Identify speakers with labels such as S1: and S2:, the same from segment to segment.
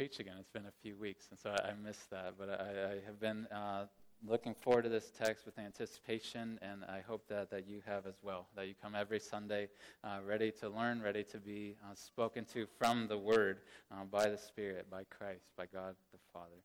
S1: preach again. It's been a few weeks, and so I, I missed that. But I, I have been uh, looking forward to this text with anticipation, and I hope that, that you have as well. That you come every Sunday uh, ready to learn, ready to be uh, spoken to from the Word uh, by the Spirit, by Christ, by God the Father.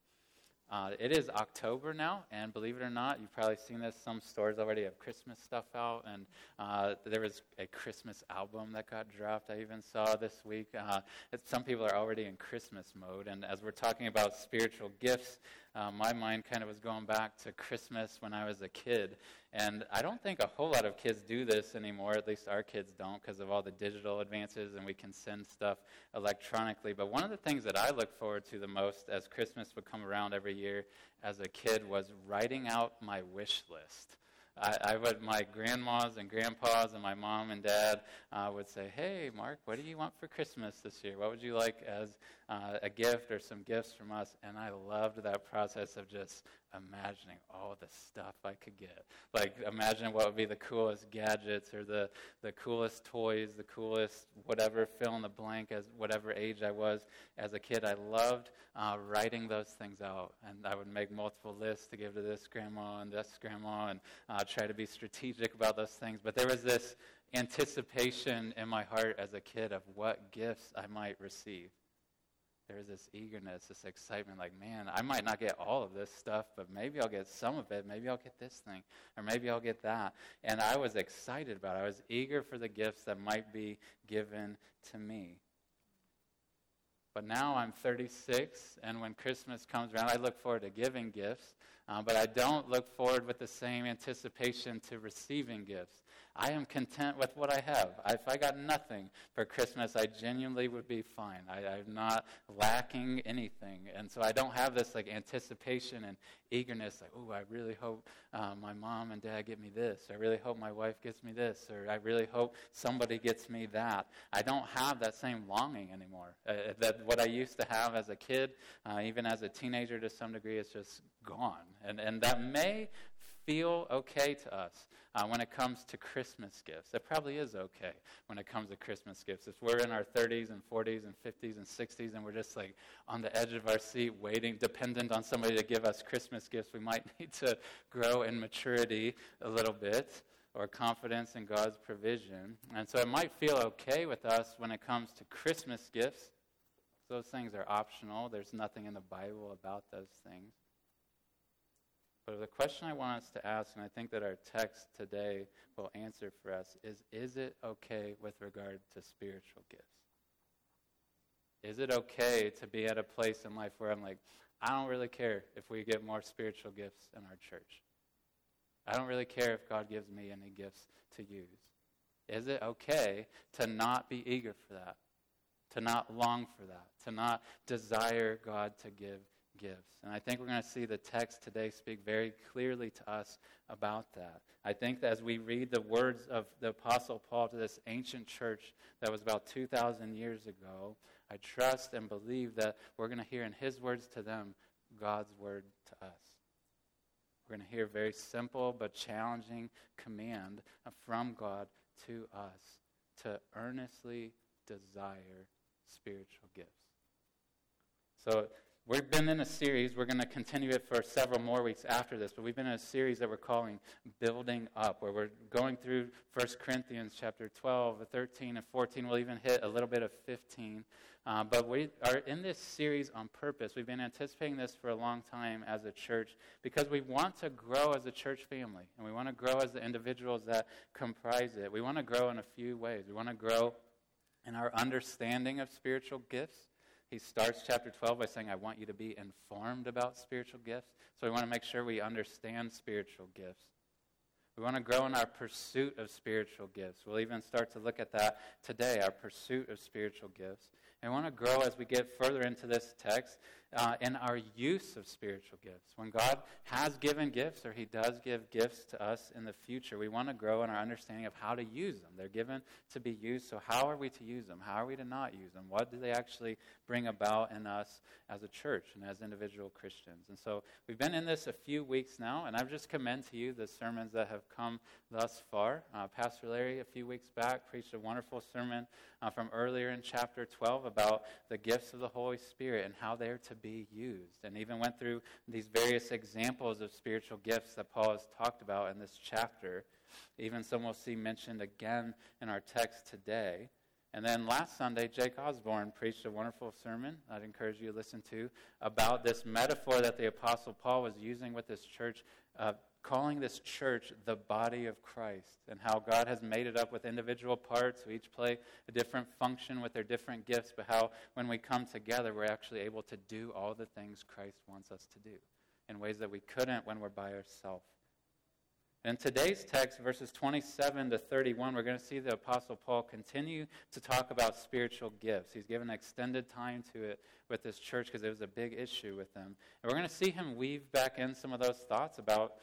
S1: Uh, it is October now, and believe it or not, you've probably seen this. Some stores already have Christmas stuff out, and uh, there was a Christmas album that got dropped. I even saw this week. Uh, some people are already in Christmas mode, and as we're talking about spiritual gifts, uh, my mind kind of was going back to Christmas when I was a kid. And I don't think a whole lot of kids do this anymore, at least our kids don't, because of all the digital advances and we can send stuff electronically. But one of the things that I look forward to the most as Christmas would come around every year as a kid was writing out my wish list. I, I would, my grandmas and grandpas and my mom and dad uh, would say, "Hey, Marc, what do you want for Christmas this year? What would you like as uh, a gift or some gifts from us?" And I loved that process of just imagining all the stuff I could get. Like imagining what would be the coolest gadgets or the, the coolest toys, the coolest whatever, fill in the blank as whatever age I was as a kid. I loved uh, writing those things out. And I would make multiple lists to give to this grandma and this grandma and uh, try to be strategic about those things. But there was this anticipation in my heart as a kid of what gifts I might receive there's this eagerness, this excitement like, man, I might not get all of this stuff, but maybe I'll get some of it. Maybe I'll get this thing, or maybe I'll get that. And I was excited about it. I was eager for the gifts that might be given to me. But now I'm 36, and when Christmas comes around, I look forward to giving gifts, uh, but I don't look forward with the same anticipation to receiving gifts. I am content with what I have. If I got nothing for Christmas, I genuinely would be fine. I, am not lacking anything. And so I don't have this like anticipation and eagerness, like, oh, I really hope uh, my mom and dad get me this. I really hope my wife gets me this. Or I really hope somebody gets me that. I don't have that same longing anymore. Uh, that what I used to have as a kid, uh, even as a teenager to some degree, is just gone. And, and that may feel okay to us uh, when it comes to Christmas gifts. It probably is okay when it comes to Christmas gifts. If we're in our 30s and 40s and 50s and 60s and we're just like on the edge of our seat waiting, dependent on somebody to give us Christmas gifts, we might need to grow in maturity a little bit or confidence in God's provision. And so it might feel okay with us when it comes to Christmas gifts. Those things are optional. There's nothing in the Bible about those things. But the question I want us to ask, and I think that our text today will answer for us, is is it okay with regard to spiritual gifts? Is it okay to be at a place in life where I'm like, I don't really care if we get more spiritual gifts in our church? I don't really care if God gives me any gifts to use. Is it okay to not be eager for that? To not long for that? To not desire God to give gifts. And I think we're going to see the text today speak very clearly to us about that. I think as we read the words of the Apostle Paul to this ancient church that was about 2,000 years ago, I trust and believe that we're going to hear in his words to them God's word to us. We're going to hear a very simple but challenging command from God to us to earnestly desire spiritual gifts. So We've been in a series, we're going to continue it for several more weeks after this, but we've been in a series that we're calling Building Up, where we're going through 1 Corinthians chapter 12, 13, and 14. We'll even hit a little bit of 15. Uh, but we are in this series on purpose. We've been anticipating this for a long time as a church because we want to grow as a church family, and we want to grow as the individuals that comprise it. We want to grow in a few ways. We want to grow in our understanding of spiritual gifts. He starts chapter 12 by saying, I want you to be informed about spiritual gifts. So we want to make sure we understand spiritual gifts. We want to grow in our pursuit of spiritual gifts. We'll even start to look at that today, our pursuit of spiritual gifts. And we want to grow as we get further into this text uh, in our use of spiritual gifts. When God has given gifts, or He does give gifts to us in the future, we want to grow in our understanding of how to use them. They're given to be used, so how are we to use them? How are we to not use them? What do they actually bring about in us as a church and as individual Christians? And so we've been in this a few weeks now, and I've just commend to you the sermons that have come thus far. Uh, Pastor Larry, a few weeks back, preached a wonderful sermon uh, from earlier in chapter 12 about the gifts of the Holy Spirit and how they're to be used, and even went through these various examples of spiritual gifts that Paul has talked about in this chapter. Even some we'll see mentioned again in our text today. And then last Sunday, Jake Osborne preached a wonderful sermon I'd encourage you to listen to about this metaphor that the Apostle Paul was using with this church, uh, calling this church the body of Christ, and how God has made it up with individual parts who each play a different function with their different gifts, but how when we come together, we're actually able to do all the things Christ wants us to do in ways that we couldn't when we're by ourselves. In today's text, verses 27 to 31, we're going to see the Apostle Paul continue to talk about spiritual gifts. He's given extended time to it with this church because it was a big issue with them. And we're going to see him weave back in some of those thoughts about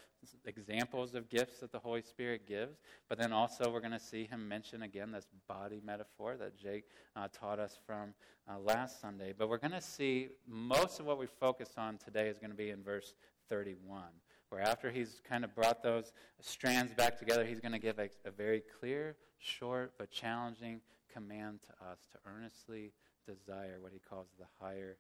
S1: examples of gifts that the Holy Spirit gives. But then also, we're going to see him mention again this body metaphor that Jake uh, taught us from uh, last Sunday. But we're going to see most of what we focus on today is going to be in verse 31 where after he's kind of brought those strands back together, he's going to give a, a, very clear, short, but challenging command to us to earnestly desire what he calls the higher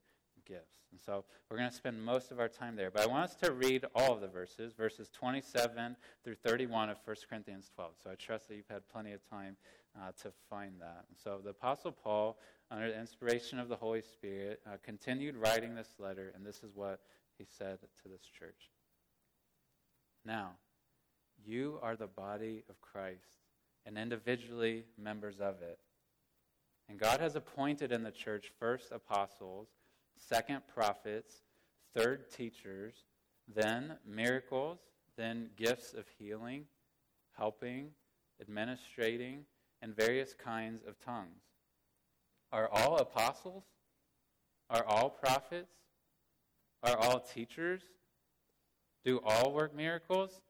S1: And so we're going to spend most of our time there. But I want us to read all of the verses, verses 27 through 31 of 1 Corinthians 12. So I trust that you've had plenty of time uh, to find that. And so the Apostle Paul, under the inspiration of the Holy Spirit, uh, continued writing this letter, and this is what he said to this church. Now, you are the body of Christ and individually members of it. And God has appointed in the church first apostles, second prophets, third teachers, then miracles, then gifts of healing, helping, administrating, and various kinds of tongues. Are all apostles? Are all prophets? Are all teachers? Do all work miracles?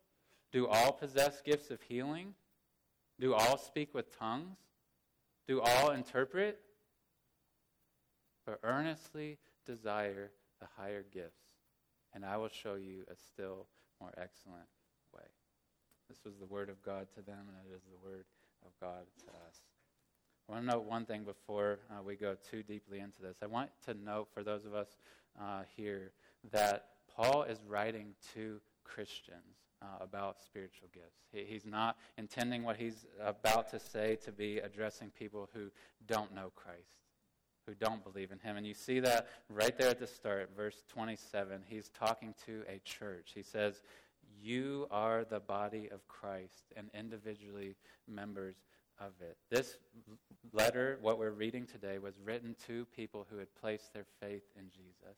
S1: Do all possess gifts of healing? Do all speak with tongues? Do all interpret? But earnestly desire the higher gifts, and I will show you a still more excellent way. This was the word of God to them, and it is the word of God to us. I want to note one thing before uh, we go too deeply into this. I want to note for those of us uh, here that Paul is writing to Christians uh, about spiritual gifts. He, he's not intending what he's about to say to be addressing people who don't know Christ, who don't believe in him. And you see that right there at the start, verse 27. He's talking to a church. He says, You are the body of Christ and individually members of it. This letter, what we're reading today, was written to people who had placed their faith in Jesus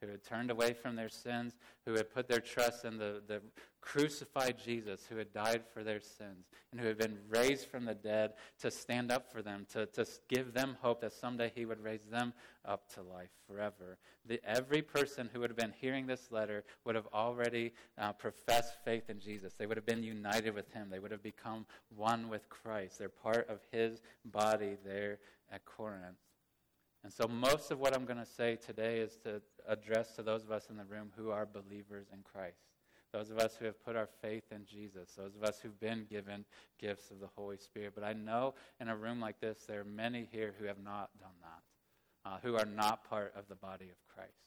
S1: who had turned away from their sins, who had put their trust in the, the crucified Jesus, who had died for their sins, and who had been raised from the dead to stand up for them, to, to give them hope that someday he would raise them up to life forever. The, every person who would have been hearing this letter would have already uh, professed faith in Jesus. They would have been united with him, they would have become one with Christ. They're part of his body there at Corinth. And so, most of what I'm going to say today is to address to those of us in the room who are believers in Christ. Those of us who have put our faith in Jesus. Those of us who've been given gifts of the Holy Spirit. But I know in a room like this, there are many here who have not done that, uh, who are not part of the body of Christ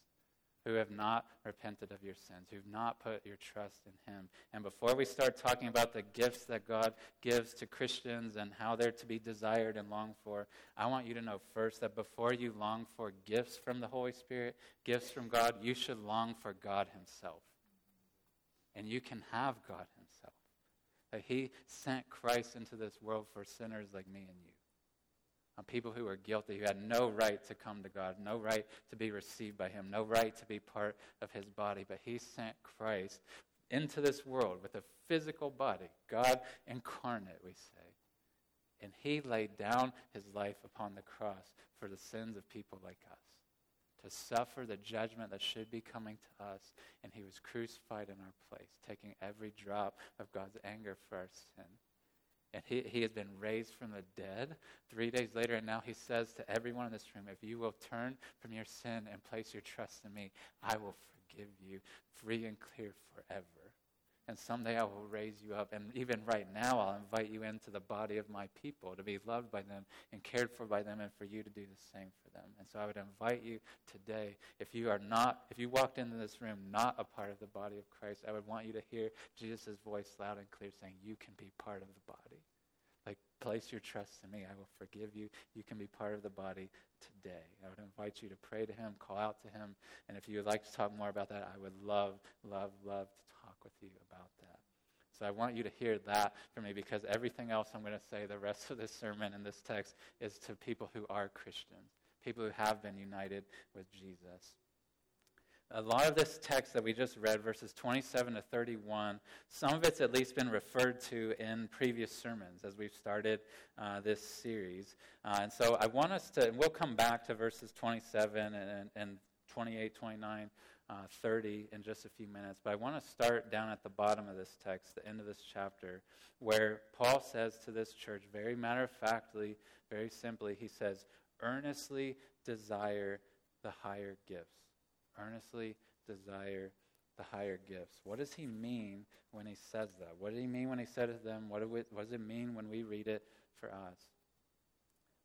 S1: who have not repented of your sins, who've not put your trust in Him. And before we start talking about the gifts that God gives to Christians and how they're to be desired and longed for, I want you to know first that before you long for gifts from the Holy Spirit, gifts from God, you should long for God Himself. And you can have God Himself. That He sent Christ into this world for sinners like me and you on people who are guilty, who had no right to come to God, no right to be received by Him, no right to be part of His body. But He sent Christ into this world with a physical body, God incarnate, we say. And He laid down His life upon the cross for the sins of people like us. to suffer the judgment that should be coming to us. And he was crucified in our place, taking every drop of God's anger for our sin. And he, he has been raised from the dead three days later. And now he says to everyone in this room, if you will turn from your sin and place your trust in me, I will forgive you free and clear forever and someday I will raise you up. And even right now, I'll invite you into the body of my people to be loved by them and cared for by them, and for you to do the same for them. And so I would invite you today, if you are not, if you walked into this room not a part of the body of Christ, I would want you to hear Jesus' voice loud and clear saying, You can be part of the body. Like, place your trust in me. I will forgive you. You can be part of the body today. I would invite you to pray to him, call out to him. And if you would like to talk more about that, I would love, love, love to with you about that. So I want you to hear that from me because everything else I'm going to say the rest of this sermon and this text is to people who are Christians, people who have been united with Jesus. A lot of this text that we just read, verses 27 to 31, some of it's at least been referred to in previous sermons as we've started uh, this series. Uh, and so I want us to, and we'll come back to verses 27 and, and 28, 29 uh, 30 in just a few minutes. But I want to start down at the bottom of this text, the end of this chapter, where Paul says to this church, very matter of factly, very simply, he says, earnestly desire the higher gifts. Earnestly desire the higher gifts. What does he mean when he says that? What did he mean when he said it to them? What, do we, what does it mean when we read it for us?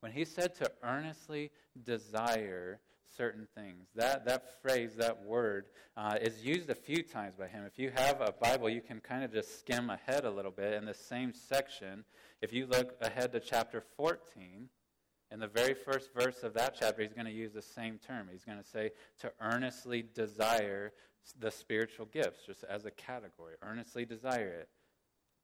S1: When he said to earnestly desire certain things. That, that phrase, that word, uh, is used a few times by him. If you have a Bible, you can kind of just skim ahead a little bit in the same section. If you look ahead to chapter 14, in the very first verse of that chapter, he's going to use the same term. He's going to say to earnestly desire the spiritual gifts, just as a category. Earnestly desire it.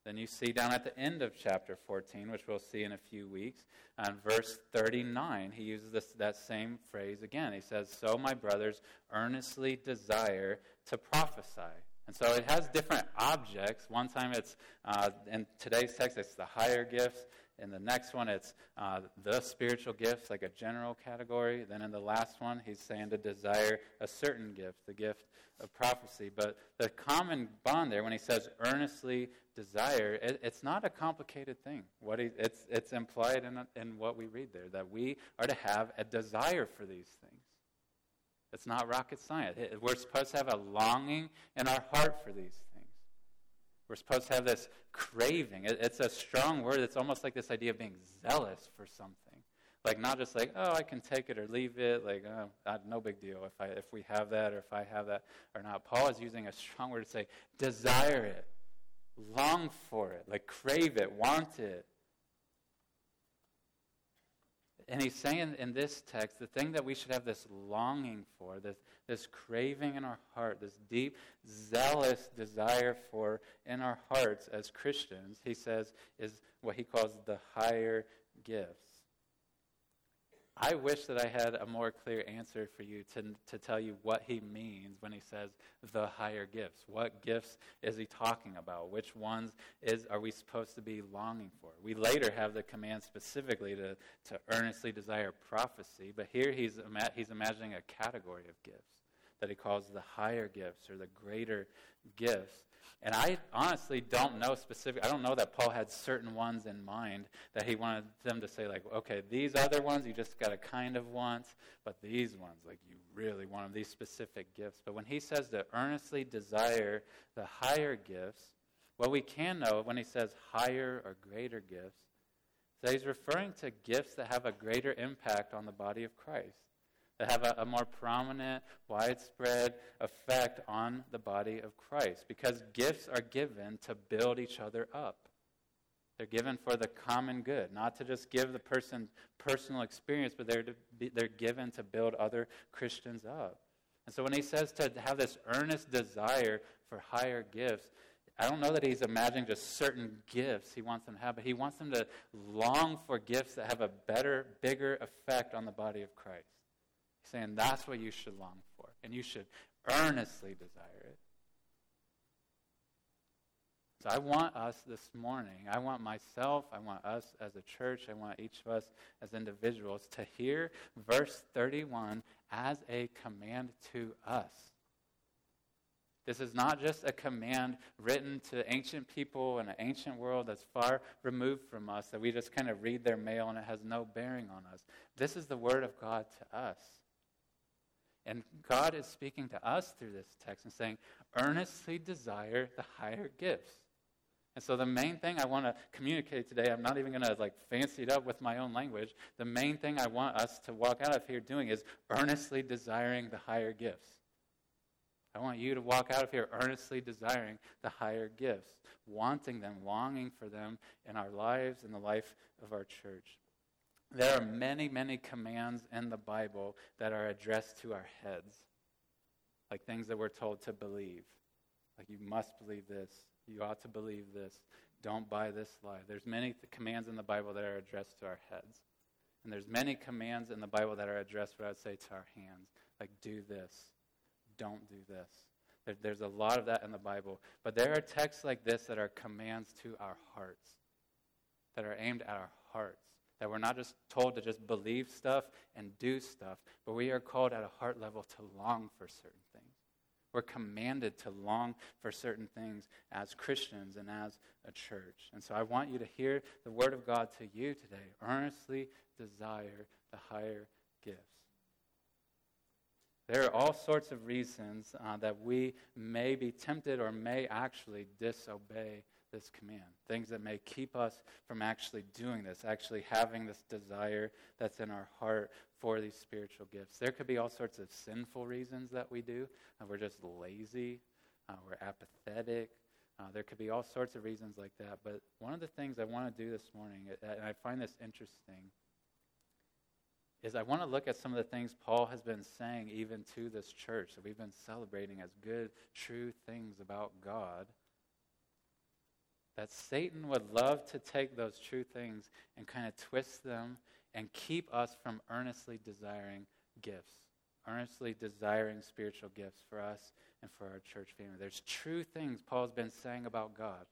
S1: Then you see down at the end of chapter 14, which we'll see in a few weeks, on verse 39, he uses this, that same phrase again. He says, So, my brothers, earnestly desire to prophesy. And so it has different objects. One time it's, uh, in today's text, it's the higher gifts. In the next one, it's uh, the spiritual gifts, like a general category. Then in the last one, he's saying to desire a certain gift, the gift of prophecy. But the common bond there, when he says earnestly desire, it, it's not a complicated thing. What he, it's, it's implied in, in what we read there, that we are to have a desire for these things. It's not rocket science. We're supposed to have a longing in our heart for these things. We're supposed to have this craving. It's a strong word. It's almost like this idea of being zealous for something. Like not just like, oh, I can take it or leave it. Like, oh, no big deal if I if we have that or if I have that or not. Paul is using a strong word to say, desire it, long for it, like crave it, want it. And he's saying in this text, the thing that we should have this longing for, this, this craving in our heart, this deep, zealous desire for in our hearts as Christians, he says, is what he calls the higher gifts. I wish that I had a more clear answer for you to, to tell you what he means when he says the higher gifts. What gifts is he talking about? Which ones is, are we supposed to be longing for? We later have the command specifically to, to earnestly desire prophecy, but here he's, he's imagining a category of gifts that he calls the higher gifts or the greater gifts. And I honestly don't know specific. I don't know that Paul had certain ones in mind that he wanted them to say, like, okay, these other ones you just got to kind of want, but these ones, like, you really want them, these specific gifts. But when he says to earnestly desire the higher gifts, what we can know when he says higher or greater gifts, that he's referring to gifts that have a greater impact on the body of Christ that have a, a, more prominent, widespread effect on the body of Christ. Because gifts are given to build each other up. They're given for the common good, not to just give the person personal experience, but they're, be, they're given to build other Christians up. And so when he says to have this earnest desire for higher gifts, I don't know that he's imagining just certain gifts he wants them to have, but he wants them to long for gifts that have a better, bigger effect on the body of Christ saying that's what you should long for, and you should earnestly desire it. So I want us this morning, I want myself, I want us as a church, I want each of us as individuals to hear verse 31 as a command to us. This is not just a command written to ancient people in an ancient world that's far removed from us, that we just kind of read their mail and it has no bearing on us. This is the word of God to us. And God is speaking to us through this text and saying, earnestly desire the higher gifts. And so the main thing I want to communicate today, I'm not even going to like fancy it up with my own language. The main thing I want us to walk out of here doing is earnestly desiring the higher gifts. I want you to walk out of here earnestly desiring the higher gifts, wanting them, longing for them in our lives, in the life of our church. There are many, many commands in the Bible that are addressed to our heads, like things that we're told to believe. Like, you must believe this, you ought to believe this. Don't buy this lie. There's many th- commands in the Bible that are addressed to our heads. And there's many commands in the Bible that are addressed, what I would say, to our hands. Like, do this. Don't do this. There, there's a lot of that in the Bible. But there are texts like this that are commands to our hearts, that are aimed at our hearts. That we're not just told to just believe stuff and do stuff, but we are called at a heart level to long for certain things. We're commanded to long for certain things as Christians and as a church. And so I want you to hear the word of God to you today. Earnestly desire the higher gifts. There are all sorts of reasons uh, that we may be tempted or may actually disobey this command. Things that may keep us from actually doing this, actually having this desire that's in our heart for these spiritual gifts. There could be all sorts of sinful reasons that we do. Uh, we're just lazy, uh, we're apathetic. Uh, there could be all sorts of reasons like that. But one of the things I want to do this morning, and I find this interesting, is I want to look at some of the things Paul has been saying even to this church that we've been celebrating as good, true things about God that Satan would love to take those true things and kind of twist them and keep us from earnestly desiring gifts, earnestly desiring spiritual gifts for us and for our church family. There's true things Paul's been saying about God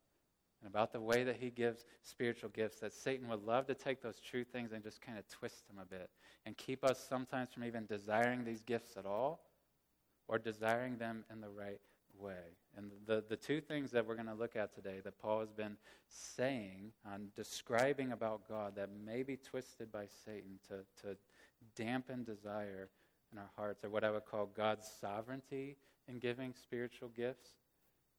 S1: and about the way that he gives spiritual gifts that Satan would love to take those true things and just kind of twist them a bit and keep us sometimes from even desiring these gifts at all or desiring them in the right way. And the, the two things that we're going to look at today that Paul has been saying and describing about God that may be twisted by Satan to, to dampen desire in our hearts are what I would call God's sovereignty in giving spiritual gifts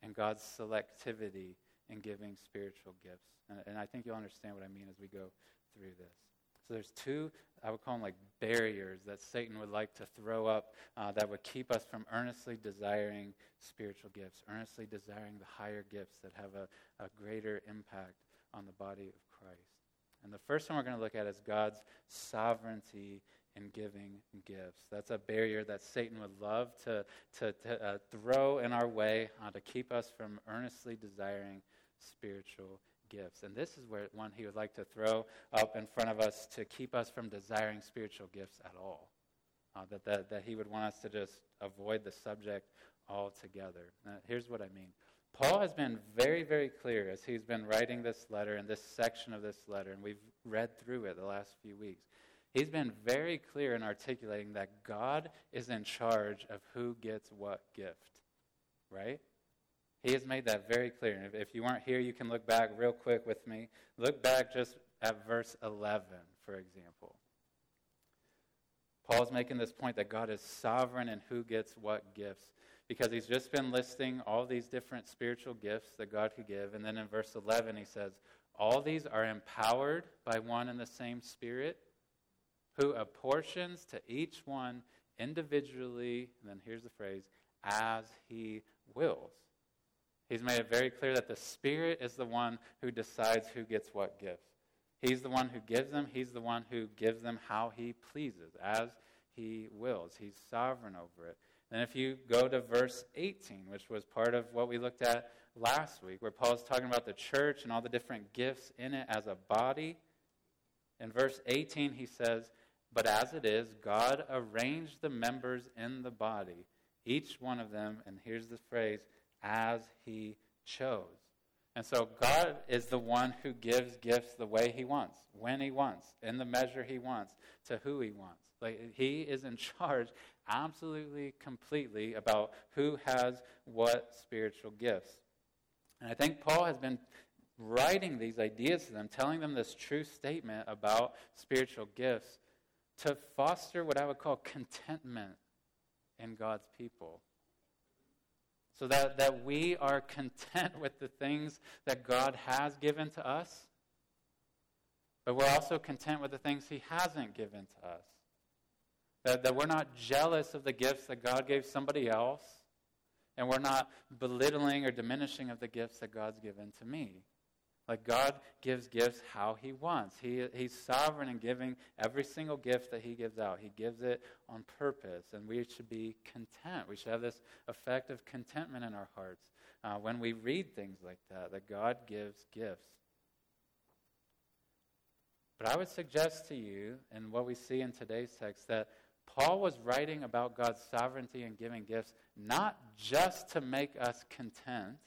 S1: and God's selectivity in giving spiritual gifts. And, and I think you'll understand what I mean as we go through this. So there's two, I would call them like barriers that Satan would like to throw up uh, that would keep us from earnestly desiring spiritual gifts, earnestly desiring the higher gifts that have a, a greater impact on the body of Christ. And the first one we're going to look at is God's sovereignty in giving gifts. That's a barrier that Satan would love to, to, to uh, throw in our way uh, to keep us from earnestly desiring spiritual gifts. And this is where one he would like to throw up in front of us to keep us from desiring spiritual gifts at all. Uh, that, that, that he would want us to just avoid the subject altogether. Here's what I mean. Paul has been very, very clear as he's been writing this letter and this section of this letter, and we've read through it the last few weeks. He's been very clear in articulating that God is in charge of who gets what gift, right? He has made that very clear. If you weren't here, you can look back real quick with me. Look back just at verse 11, for example. Paul's making this point that God is sovereign in who gets what gifts because he's just been listing all these different spiritual gifts that God could give. And then in verse 11, he says, All these are empowered by one and the same Spirit who apportions to each one individually, and then here's the phrase, as he wills. He's made it very clear that the Spirit is the one who decides who gets what gifts. He's the one who gives them, He's the one who gives them how He pleases, as He wills. He's sovereign over it. And if you go to verse 18, which was part of what we looked at last week, where Paul's talking about the church and all the different gifts in it as a body, in verse 18 he says, But as it is, God arranged the members in the body, each one of them, and here's the phrase, as he chose. And so God is the one who gives gifts the way he wants, when he wants, in the measure he wants, to who he wants. Like he is in charge absolutely completely about who has what spiritual gifts. And I think Paul has been writing these ideas to them, telling them this true statement about spiritual gifts to foster what I would call contentment in God's people. So that, that we are content with the things that God has given to us, but we're also content with the things He hasn't given to us. That, that we're not jealous of the gifts that God gave somebody else, and we're not belittling or diminishing of the gifts that God's given to me. Like God gives gifts how He wants. He, he's sovereign in giving every single gift that He gives out. He gives it on purpose, and we should be content. We should have this effect of contentment in our hearts uh, when we read things like that, that God gives gifts. But I would suggest to you, and what we see in today's text, that Paul was writing about God's sovereignty in giving gifts not just to make us content,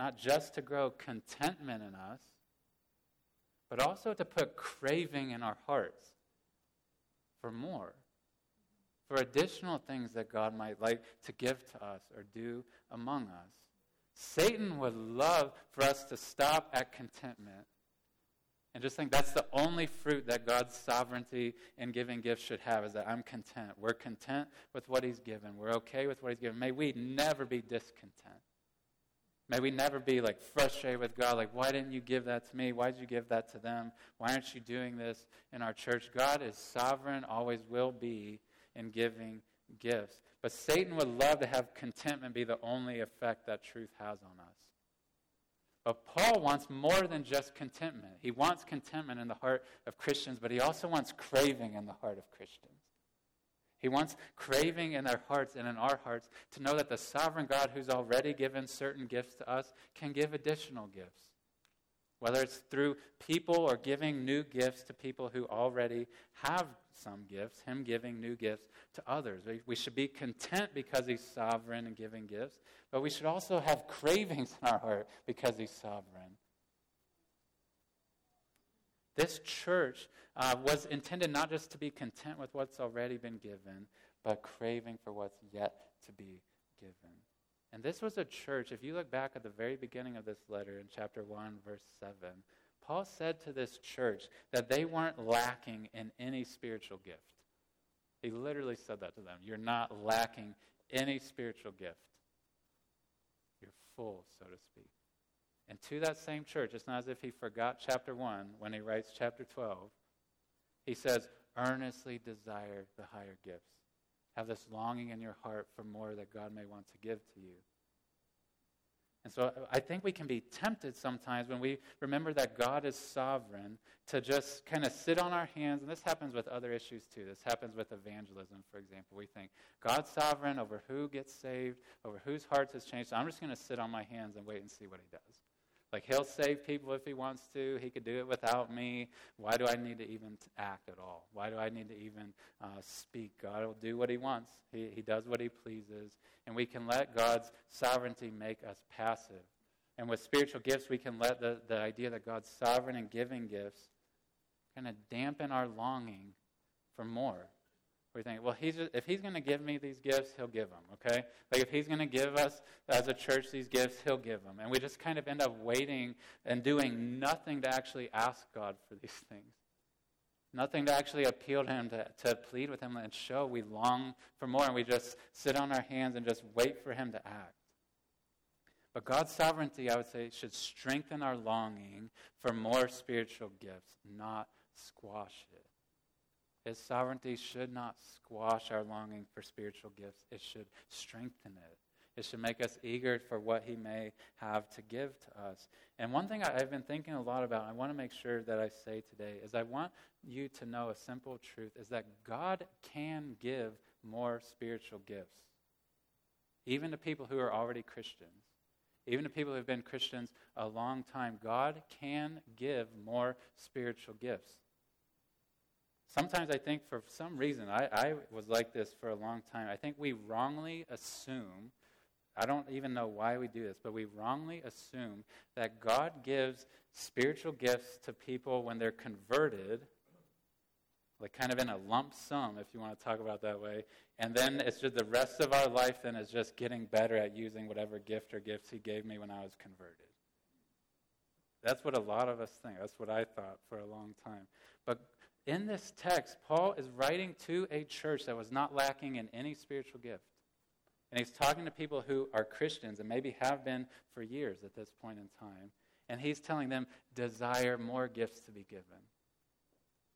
S1: not just to grow contentment in us, but also to put craving in our hearts for more, for additional things that God might like to give to us or do among us. Satan would love for us to stop at contentment and just think that's the only fruit that God's sovereignty in giving gifts should have is that I'm content. We're content with what He's given. We're okay with what He's given. May we never be discontent. May we never be like frustrated with God, like, why didn't you give that to me? Why did you give that to them? Why aren't you doing this in our church? God is sovereign, always will be in giving gifts. But Satan would love to have contentment be the only effect that truth has on us. But Paul wants more than just contentment. He wants contentment in the heart of Christians, but he also wants craving in the heart of Christians. He wants craving in their hearts and in our hearts to know that the sovereign God who's already given certain gifts to us can give additional gifts. Whether it's through people or giving new gifts to people who already have some gifts, Him giving new gifts to others. We, we should be content because He's sovereign and giving gifts, but we should also have cravings in our heart because He's sovereign. This church uh, was intended not just to be content with what's already been given, but craving for what's yet to be given. And this was a church, if you look back at the very beginning of this letter in chapter 1, verse 7, Paul said to this church that they weren't lacking in any spiritual gift. He literally said that to them. You're not lacking any spiritual gift. You're full, so to speak. And to that same church, it's not as if he forgot chapter 1 when he writes chapter 12. He says, earnestly desire the higher gifts. Have this longing in your heart for more that God may want to give to you. And so I think we can be tempted sometimes when we remember that God is sovereign to just kind of sit on our hands. And this happens with other issues too. This happens with evangelism, for example. We think God's sovereign over who gets saved, over whose hearts has changed. So I'm just going to sit on my hands and wait and see what he does. Like, he'll save people if he wants to. He could do it without me. Why do I need to even act at all? Why do I need to even uh, speak? God will do what he wants, he, he does what he pleases. And we can let God's sovereignty make us passive. And with spiritual gifts, we can let the, the idea that God's sovereign and giving gifts kind of dampen our longing for more. We think, well, he's just, if he's going to give me these gifts, he'll give them, okay? Like if he's going to give us as a church these gifts, he'll give them. And we just kind of end up waiting and doing nothing to actually ask God for these things. Nothing to actually appeal to him, to, to plead with him and show we long for more. And we just sit on our hands and just wait for him to act. But God's sovereignty, I would say, should strengthen our longing for more spiritual gifts, not squash it. His sovereignty should not squash our longing for spiritual gifts, it should strengthen it. It should make us eager for what He may have to give to us. And one thing I've been thinking a lot about, I want to make sure that I say today, is I want you to know a simple truth is that God can give more spiritual gifts, even to people who are already Christians. Even to people who have been Christians a long time, God can give more spiritual gifts. Sometimes I think for some reason, I, I was like this for a long time. I think we wrongly assume I don't even know why we do this, but we wrongly assume that God gives spiritual gifts to people when they're converted, like kind of in a lump sum, if you want to talk about that way. And then it's just the rest of our life then is just getting better at using whatever gift or gifts He gave me when I was converted. That's what a lot of us think. That's what I thought for a long time. But in this text, Paul is writing to a church that was not lacking in any spiritual gift. And he's talking to people who are Christians and maybe have been for years at this point in time. And he's telling them, desire more gifts to be given.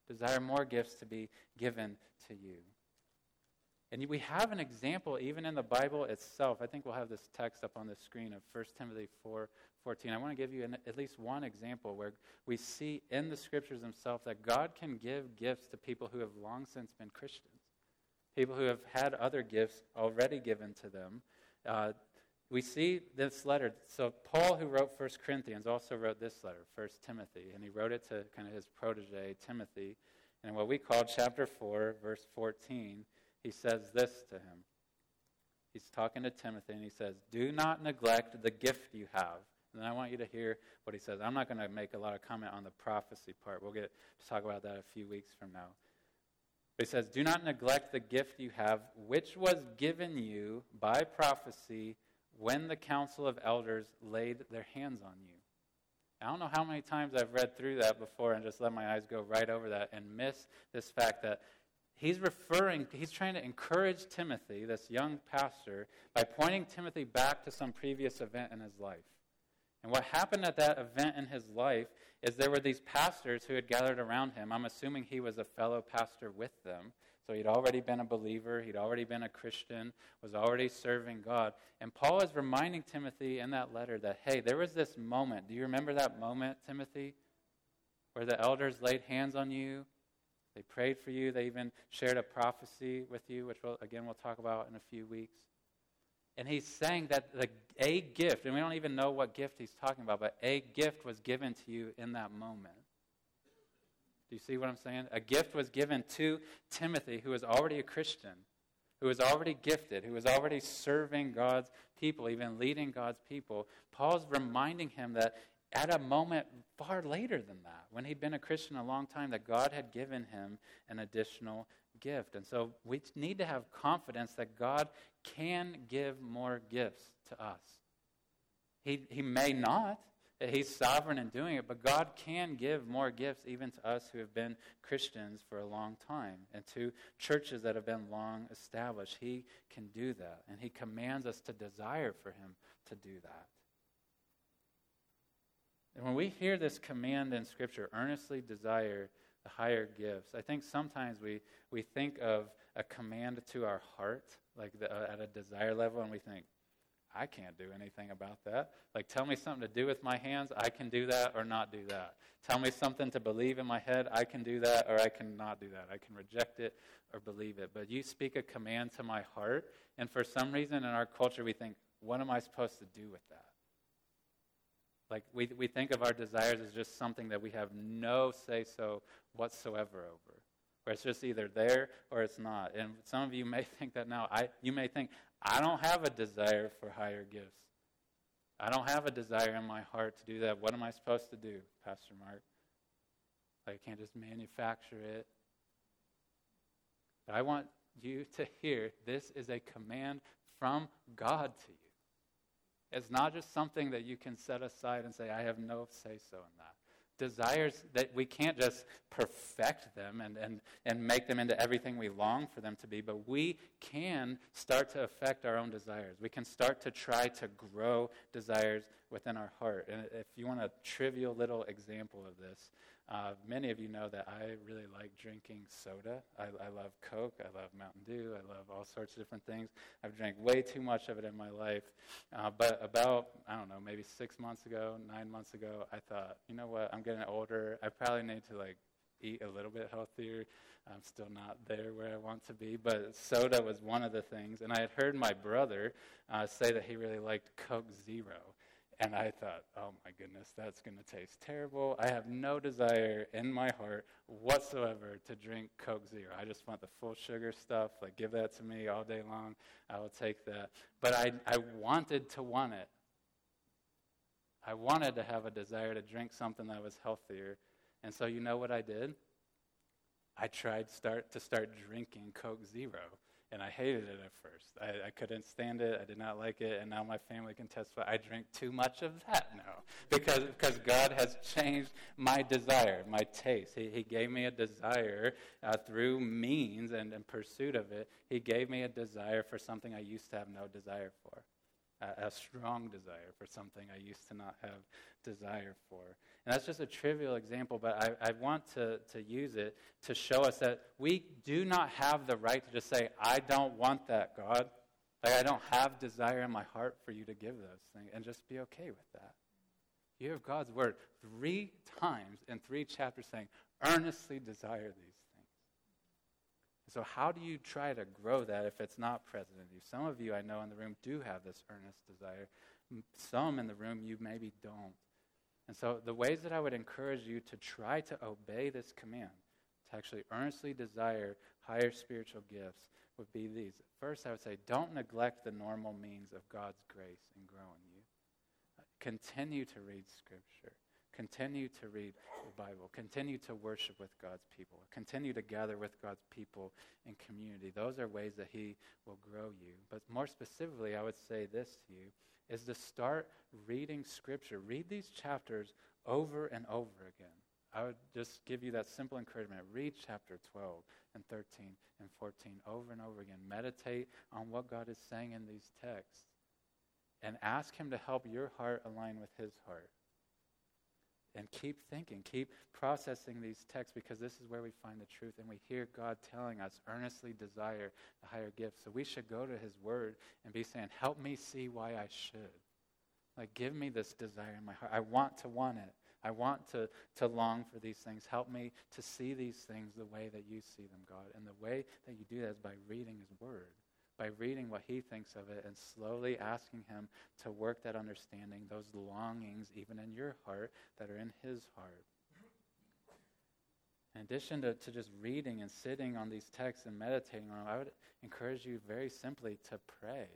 S1: Desire more gifts to be given to you. And we have an example even in the Bible itself. I think we'll have this text up on the screen of 1 Timothy 4 14. I want to give you an, at least one example where we see in the scriptures themselves that God can give gifts to people who have long since been Christians, people who have had other gifts already given to them. Uh, we see this letter. So, Paul, who wrote 1 Corinthians, also wrote this letter, 1 Timothy, and he wrote it to kind of his protege, Timothy. And what we call chapter 4, verse 14, he says this to him. He's talking to Timothy, and he says, Do not neglect the gift you have. And I want you to hear what he says. I'm not going to make a lot of comment on the prophecy part. We'll get to talk about that a few weeks from now. But he says, Do not neglect the gift you have, which was given you by prophecy when the council of elders laid their hands on you. I don't know how many times I've read through that before and just let my eyes go right over that and miss this fact that he's referring, he's trying to encourage Timothy, this young pastor, by pointing Timothy back to some previous event in his life. And what happened at that event in his life is there were these pastors who had gathered around him. I'm assuming he was a fellow pastor with them. So he'd already been a believer, he'd already been a Christian, was already serving God. And Paul is reminding Timothy in that letter that, hey, there was this moment. Do you remember that moment, Timothy? Where the elders laid hands on you, they prayed for you, they even shared a prophecy with you, which, we'll, again, we'll talk about in a few weeks. And he's saying that the, a gift, and we don't even know what gift he's talking about, but a gift was given to you in that moment. Do you see what I'm saying? A gift was given to Timothy, who was already a Christian, who was already gifted, who was already serving God's people, even leading God's people. Paul's reminding him that at a moment far later than that, when he'd been a Christian a long time, that God had given him an additional gift. And so we need to have confidence that God can give more gifts to us. He, he may not, He's sovereign in doing it, but God can give more gifts even to us who have been Christians for a long time and to churches that have been long established. He can do that, and He commands us to desire for Him to do that. And when we hear this command in Scripture, earnestly desire the higher gifts, I think sometimes we, we think of a command to our heart, like the, uh, at a desire level, and we think, I can't do anything about that. Like, tell me something to do with my hands, I can do that or not do that. Tell me something to believe in my head, I can do that or I cannot do that. I can reject it or believe it. But you speak a command to my heart, and for some reason in our culture, we think, what am I supposed to do with that? Like, we, we think of our desires as just something that we have no say so whatsoever over where it's just either there or it's not. And some of you may think that now. I, you may think, I don't have a desire for higher gifts. I don't have a desire in my heart to do that. What am I supposed to do, Pastor Marc? I can't just manufacture it. But I want you to hear this is a command from God to you. It's not just something that you can set aside and say, I have no say so in that desires that we can't just perfect them and, and, and make them into everything we long for them to be, but we can start to affect our own desires. We can start to try to grow desires within our heart. And if you want a trivial little example of this, uh, many of you know that I really like drinking soda. I, I, love Coke. I love Mountain Dew. I love all sorts of different things. I've drank way too much of it in my life. Uh, but about, I don't know, maybe six months ago, nine months ago, I thought, you know what? I'm getting older. I probably need to like eat a little bit healthier. I'm still not there where I want to be, but soda was one of the things. And I had heard my brother uh, say that he really liked Coke Zero. And I thought, oh my goodness, that's going to taste terrible. I have no desire in my heart whatsoever to drink Coke Zero. I just want the full sugar stuff. Like, give that to me all day long. I will take that. But I, I wanted to want it. I wanted to have a desire to drink something that was healthier. And so, you know what I did? I tried start to start drinking Coke Zero and I hated it at first. I, I, couldn't stand it. I did not like it, and now my family can testify. I drink too much of that now because because God has changed my desire, my taste. He, he gave me a desire uh, through means and in pursuit of it. He gave me a desire for something I used to have no desire for a strong desire for something I used to not have desire for. And that's just a trivial example, but I, I want to, to use it to show us that we do not have the right to just say, I don't want that, God. Like, I don't have desire in my heart for you to give those things, and just be okay with that. You have God's word three times in three chapters saying, earnestly desire these things. so, how do you try to grow that if it's not present in you? Some of you I know in the room do have this earnest desire. Some in the room you maybe don't. And so, the ways that I would encourage you to try to obey this command, to actually earnestly desire higher spiritual gifts, would be these. First, I would say, don't neglect the normal means of God's grace in growing you. Uh, continue to read Scripture. Continue to read the Bible. Continue to worship with God's people. Continue to gather with God's people in community. Those are ways that He will grow you. But more specifically, I would say this to you is to start reading Scripture. Read these chapters over and over again. I would just give you that simple encouragement. Read chapter 12 and 13 and 14 over and over again. Meditate on what God is saying in these texts. And ask Him to help your heart align with His heart and keep thinking, keep processing these texts because this is where we find the truth and we hear God telling us, earnestly desire the higher gifts. So we should go to His Word and be saying, Help me see why I should. Like, give me this desire in my heart. I want to want it. I want to, to long for these things. Help me to see these things the way that you see them, God. And the way that you do that is by reading His Word by reading what he thinks of it and slowly asking him to work that understanding, those longings, even in your heart, that are in his heart. In addition to, to just reading and sitting on these texts and meditating on them, I would encourage you very simply to pray.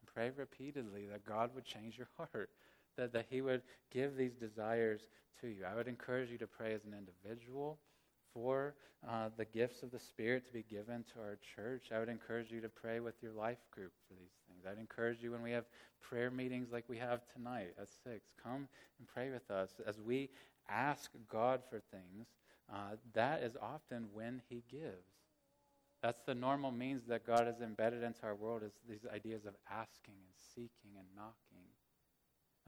S1: And pray repeatedly that God would change your heart, that, that he would give these desires to you. I would encourage you to pray as an individual for uh, the gifts of the Spirit to be given to our church, I would encourage you to pray with your life group for these things. I'd encourage you when we have prayer meetings like we have tonight at 6, come and pray with us. As we ask God for things, uh, that is often when He gives. That's the normal means that God has embedded into our world is these ideas of asking and seeking and knocking.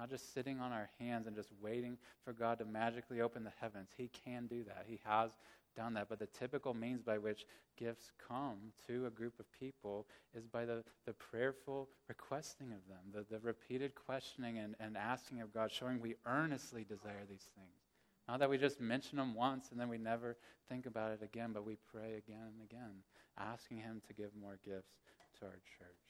S1: Not just sitting on our hands and just waiting for God to magically open the heavens. He can do that. He has done that. But the typical means by which gifts come to a group of people is by the, the prayerful requesting of them, the, the repeated questioning and, and asking of God, showing we earnestly desire these things. Not that we just mention them once and then we never think about it again, but we pray again and again, asking Him to give more gifts to our church.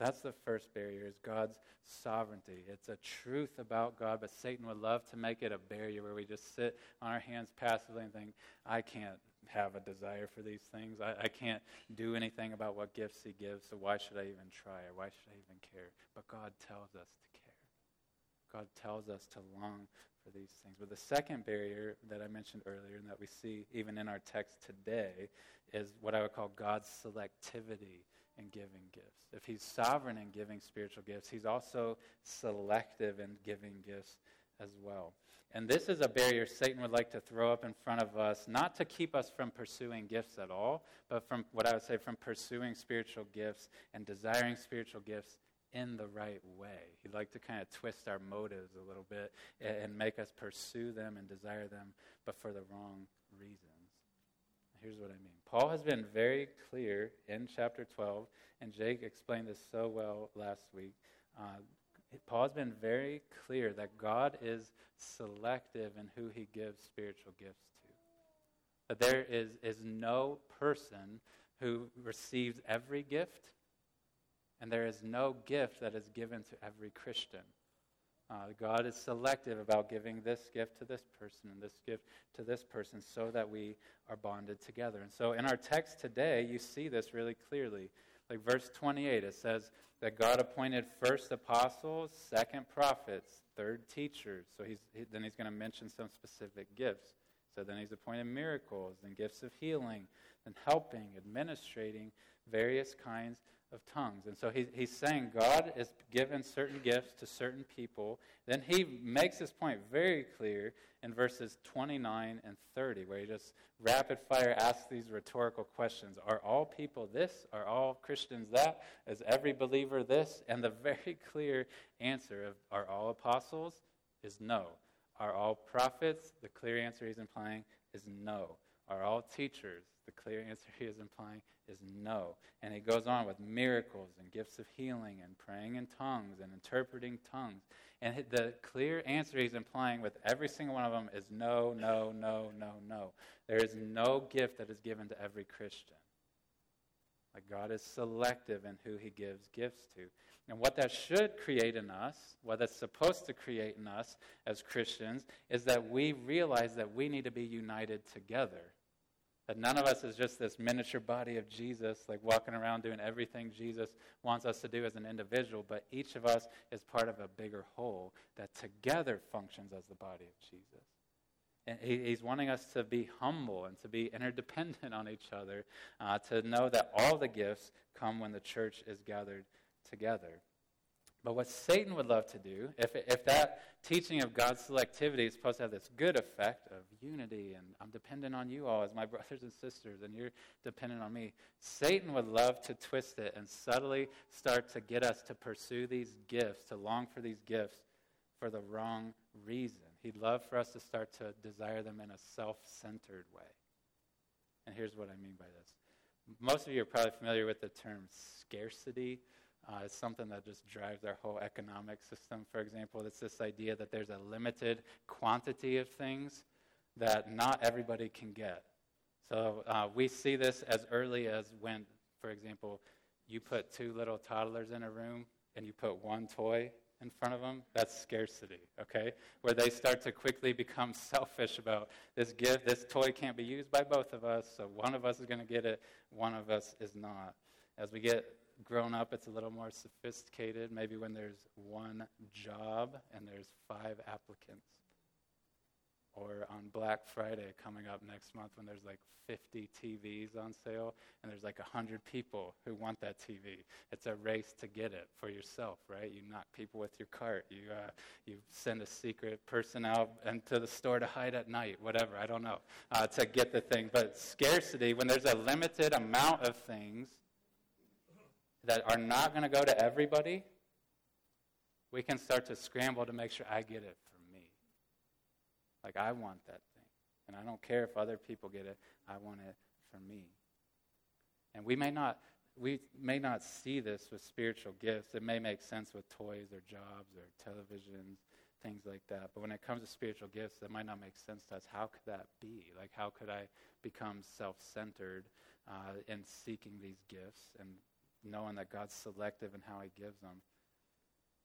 S1: That's the first barrier is God's sovereignty. It's a truth about God, but Satan would love to make it a barrier where we just sit on our hands passively and think, I can't have a desire for these things. I, I can't do anything about what gifts he gives, so why should I even try or why should I even care? But God tells us to care. God tells us to long for these things. But the second barrier that I mentioned earlier and that we see even in our text today is what I would call God's selectivity in giving gifts. If he's sovereign in giving spiritual gifts, he's also selective in giving gifts as well. And this is a barrier Satan would like to throw up in front of us, not to keep us from pursuing gifts at all, but from what I would say from pursuing spiritual gifts and desiring spiritual gifts in the right way. He'd like to kind of twist our motives a little bit and make us pursue them and desire them, but for the wrong reasons. Here's what I mean. Paul has been very clear in chapter 12, and Jake explained this so well last week. Uh, Paul has been very clear that God is selective in who he gives spiritual gifts to. That there is, is no person who receives every gift And there is no gift that is given to every Christian. Uh, God is selective about giving this gift to this person and this gift to this person so that we are bonded together. And so in our text today, you see this really clearly. Like verse 28, it says that God appointed first apostles, second prophets, third teachers. So he's, he, then he's going to mention some specific gifts. So then he's appointed miracles and gifts of healing and helping, administrating various kinds of tongues. And so he, he's saying God has given certain gifts to certain people. Then he makes this point very clear in verses 29 and 30, where he just rapid fire asks these rhetorical questions Are all people this? Are all Christians that? Is every believer this? And the very clear answer of Are all apostles? is no. Are all prophets? The clear answer he's implying is no. Are all teachers? The clear answer he is implying is no. And he goes on with miracles and gifts of healing and praying in tongues and interpreting tongues. And the clear answer he's implying with every single one of them is no, no, no, no, no. There is no gift that is given to every Christian. Like God is selective in who he gives gifts to. And what that should create in us, what that's supposed to create in us as Christians, is that we realize that we need to be united together. That none of us is just this miniature body of Jesus, like walking around doing everything Jesus wants us to do as an individual, but each of us is part of a bigger whole that together functions as the body of Jesus. And he's wanting us to be humble and to be interdependent on each other, uh, to know that all the gifts come when the church is gathered together. But what Satan would love to do, if, if that teaching of God's selectivity is supposed to have this good effect of unity, and I'm dependent on you all as my brothers and sisters, and you're dependent on me, Satan would love to twist it and subtly start to get us to pursue these gifts, to long for these gifts for the wrong reason. He'd love for us to start to desire them in a self centered way. And here's what I mean by this. Most of you are probably familiar with the term scarcity. Uh, it's something that just drives our whole economic system, for example. It's this idea that there's a limited quantity of things that not everybody can get. So uh, we see this as early as when, for example, you put two little toddlers in a room and you put one toy in front of them, that's scarcity, okay? Where they start to quickly become selfish about this gift, this toy can't be used by both of us, so one of us is going to get it, one of us is not. As we get grown up, it's a little more sophisticated, maybe when there's one job and there's five applicants or on Black Friday coming up next month when there's like 50 TVs on sale and there's like 100 people who want that TV. It's a race to get it for yourself, right? You knock people with your cart. You, uh, you send a secret person out into the store to hide at night, whatever, I don't know, uh, to get the thing. But scarcity, when there's a limited amount of things that are not going to go to everybody, we can start to scramble to make sure I get it for me. like, I want that thing. And I don't care if other people get it, I want it for me. And we may not. We may not see this with spiritual gifts. It may make sense with toys or jobs or televisions, things like that. But when it comes to spiritual gifts, that might not make sense to us. How could that be? Like, how could I become self centered uh, in seeking these gifts and knowing that God's selective in how He gives them?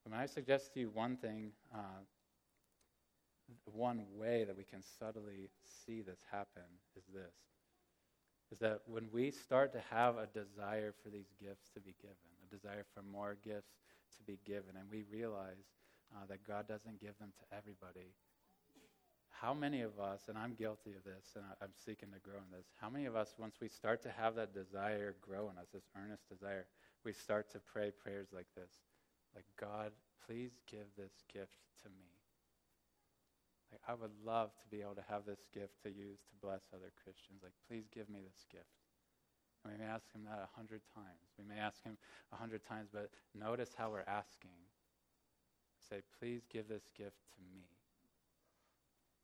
S1: But may I suggest to you one thing uh, one way that we can subtly see this happen is this is that when we start to have a desire for these gifts to be given, a desire for more gifts to be given, and we realize uh, that God doesn't give them to everybody, how many of us, and I'm guilty of this, and I, am seeking to grow in this, how many of us, once we start to have that desire grow in us, this earnest desire, we start to pray prayers like this like, God, please give this gift to me. Like, I would love to be able to have this gift to use to bless other Christians. Like, please give me this gift. And we may ask him that a hundred times. We may ask him a hundred times, but notice how we're asking. Say, please give this gift to me.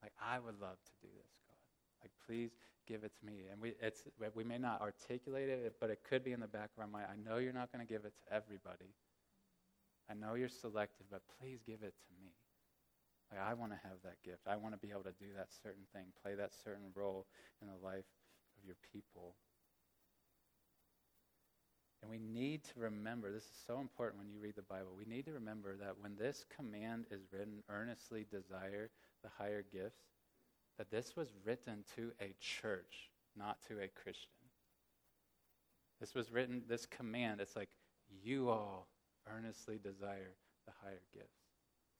S1: Like, I would love to do this, God. Like, please give it to me. And we, it's, we may not articulate it, but it could be in the back of our mind. I know you're not going to give it to everybody. I know you're selective, but please give it to me. Like, I want to have that gift. I want to be able to do that certain thing, play that certain role in the life of your people. And we need to remember this is so important when you read the Bible. We need to remember that when this command is written, earnestly desire the higher gifts, that this was written to a church, not to a Christian. This was written, this command, it's like you all earnestly desire the higher gifts.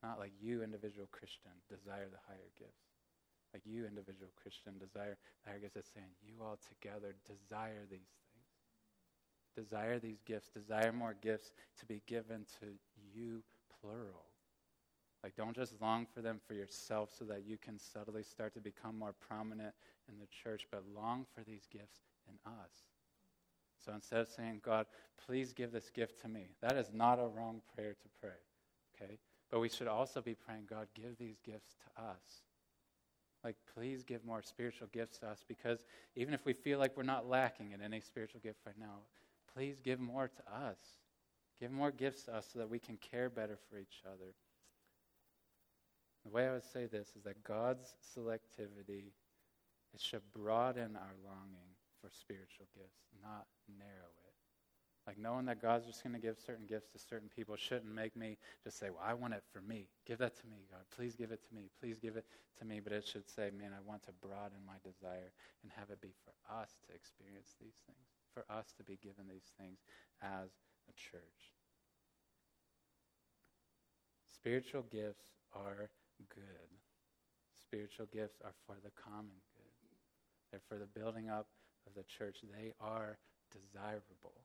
S1: Not like you, individual Christian, desire the higher gifts. Like you, individual Christian, desire the higher gifts. It's saying you all together desire these things. Desire these gifts. Desire more gifts to be given to you, plural. Like, don't just long for them for yourself so that you can subtly start to become more prominent in the church, but long for these gifts in us. So instead of saying, God, please give this gift to me, that is not a wrong prayer to pray. Okay? But we should also be praying, God, give these gifts to us. Like, please give more spiritual gifts to us because even if we feel like we're not lacking in any spiritual gift right now, please give more to us. Give more gifts to us so that we can care better for each other. The way I would say this is that God's selectivity it should broaden our longing for spiritual gifts, not narrow it. Like knowing that God's just going to give certain gifts to certain people shouldn't make me just say, Well, I want it for me. Give that to me, God. Please give it to me. Please give it to me. But it should say, Man, I want to broaden my desire and have it be for us to experience these things, for us to be given these things as a church. Spiritual gifts are good. Spiritual gifts are for the common good. They're for the building up of the church. They are desirable.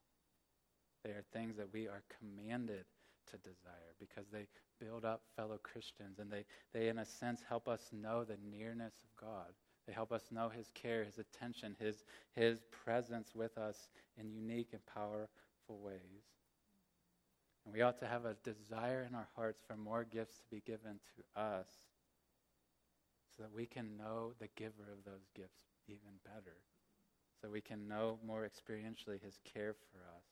S1: They are things that we are commanded to desire because they build up fellow Christians and they, they, in a sense, help us know the nearness of God. They help us know His care, His attention, His, His presence with us in unique and powerful ways. And we ought to have a desire in our hearts for more gifts to be given to us so that we can know the giver of those gifts even better, so we can know more experientially His care for us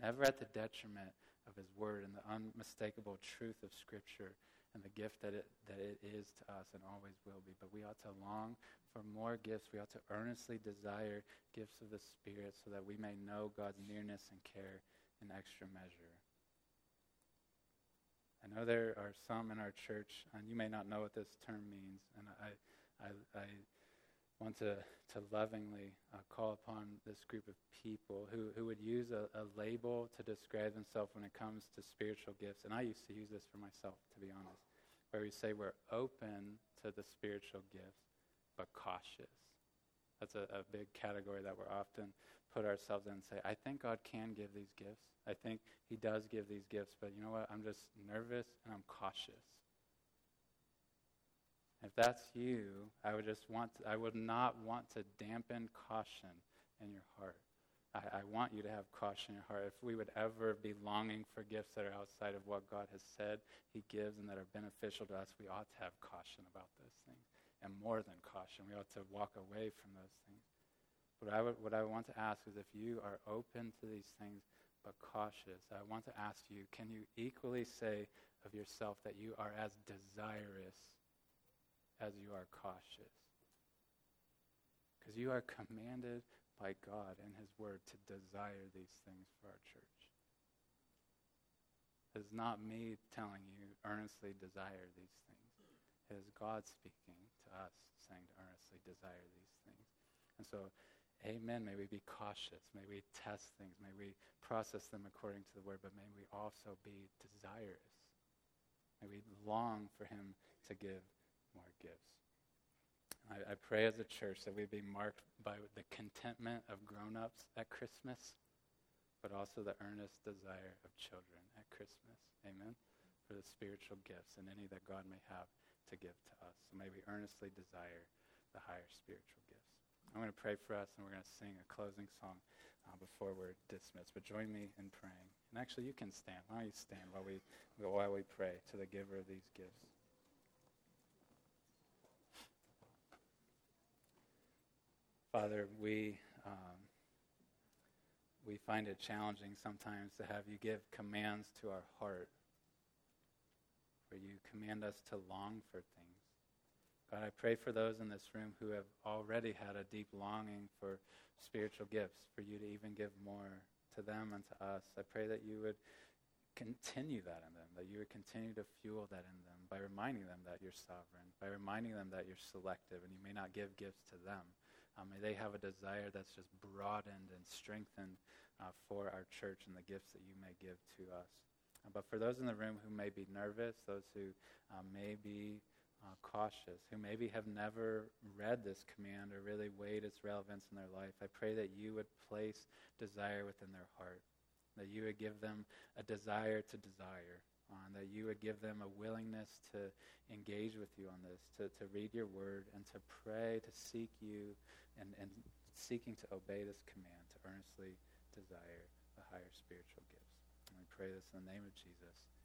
S1: never at the detriment of His Word and the unmistakable truth of Scripture and the gift that it, that it is to us and always will be. But we ought to long for more gifts. We ought to earnestly desire gifts of the Spirit so that we may know God's nearness and care in extra measure. I know there are some in our church, and you may not know what this term means, and I, I, I want to, to lovingly uh, call upon this group of people who, who would use a, a label to describe themselves when it comes to spiritual gifts. And I used to use this for myself, to be honest, where we say we're open to the spiritual gifts, but cautious. That's a, a big category that we're often put ourselves in and say, I think God can give these gifts. I think He does give these gifts, but you know what? I'm just nervous and I'm cautious. If that's you, I would just want to, I would not want to dampen caution in your heart. I, I, want you to have caution in your heart. If we would ever be longing for gifts that are outside of what God has said He gives and that are beneficial to us, we ought to have caution about those things. And more than caution, we ought to walk away from those things. What I, would, what I want to ask is if you are open to these things but cautious, I want to ask you can you equally say of yourself that you are as desirous as you are cautious. Because you are commanded by God and His Word to desire these things for our church. It is not me telling you earnestly desire these things. It is God speaking to us, saying to earnestly desire these things. And so, amen, may we be cautious. May we test things. May we process them according to the Word, but may we also be desirous. May we long for Him to give more gifts. I, I pray as a church that we be marked by the contentment of grown ups at Christmas, but also the earnest desire of children at Christmas. Amen. For the spiritual gifts and any that God may have to give to us. So may we earnestly desire the higher spiritual gifts. I'm going to pray for us, and we're going to sing a closing song uh, before we're dismissed. But join me in praying. And actually, you can stand. Why don't you stand while we, while we pray to the giver of these gifts? Father, we, um, we find it challenging sometimes to have you give commands to our heart, where you command us to long for things. God, I pray for those in this room who have already had a deep longing for spiritual gifts, for you to even give more to them and to us. I pray that you would continue that in them, that you would continue to fuel that in them by reminding them that you're sovereign, by reminding them that you're selective and you may not give gifts to them. Um, may they have a desire that's just broadened and strengthened uh, for our church and the gifts that you may give to us. But for those in the room who may be nervous, those who uh, may be uh, cautious, who maybe have never read this command or really weighed its relevance in their life, I pray that you would place desire within their heart that you would give them a desire to desire, uh, that you would give them a willingness to engage with you on this, to, to read your word and to pray, to seek you, and, and seeking to obey this command, to earnestly desire the higher spiritual gifts. And we pray this in the name of Jesus.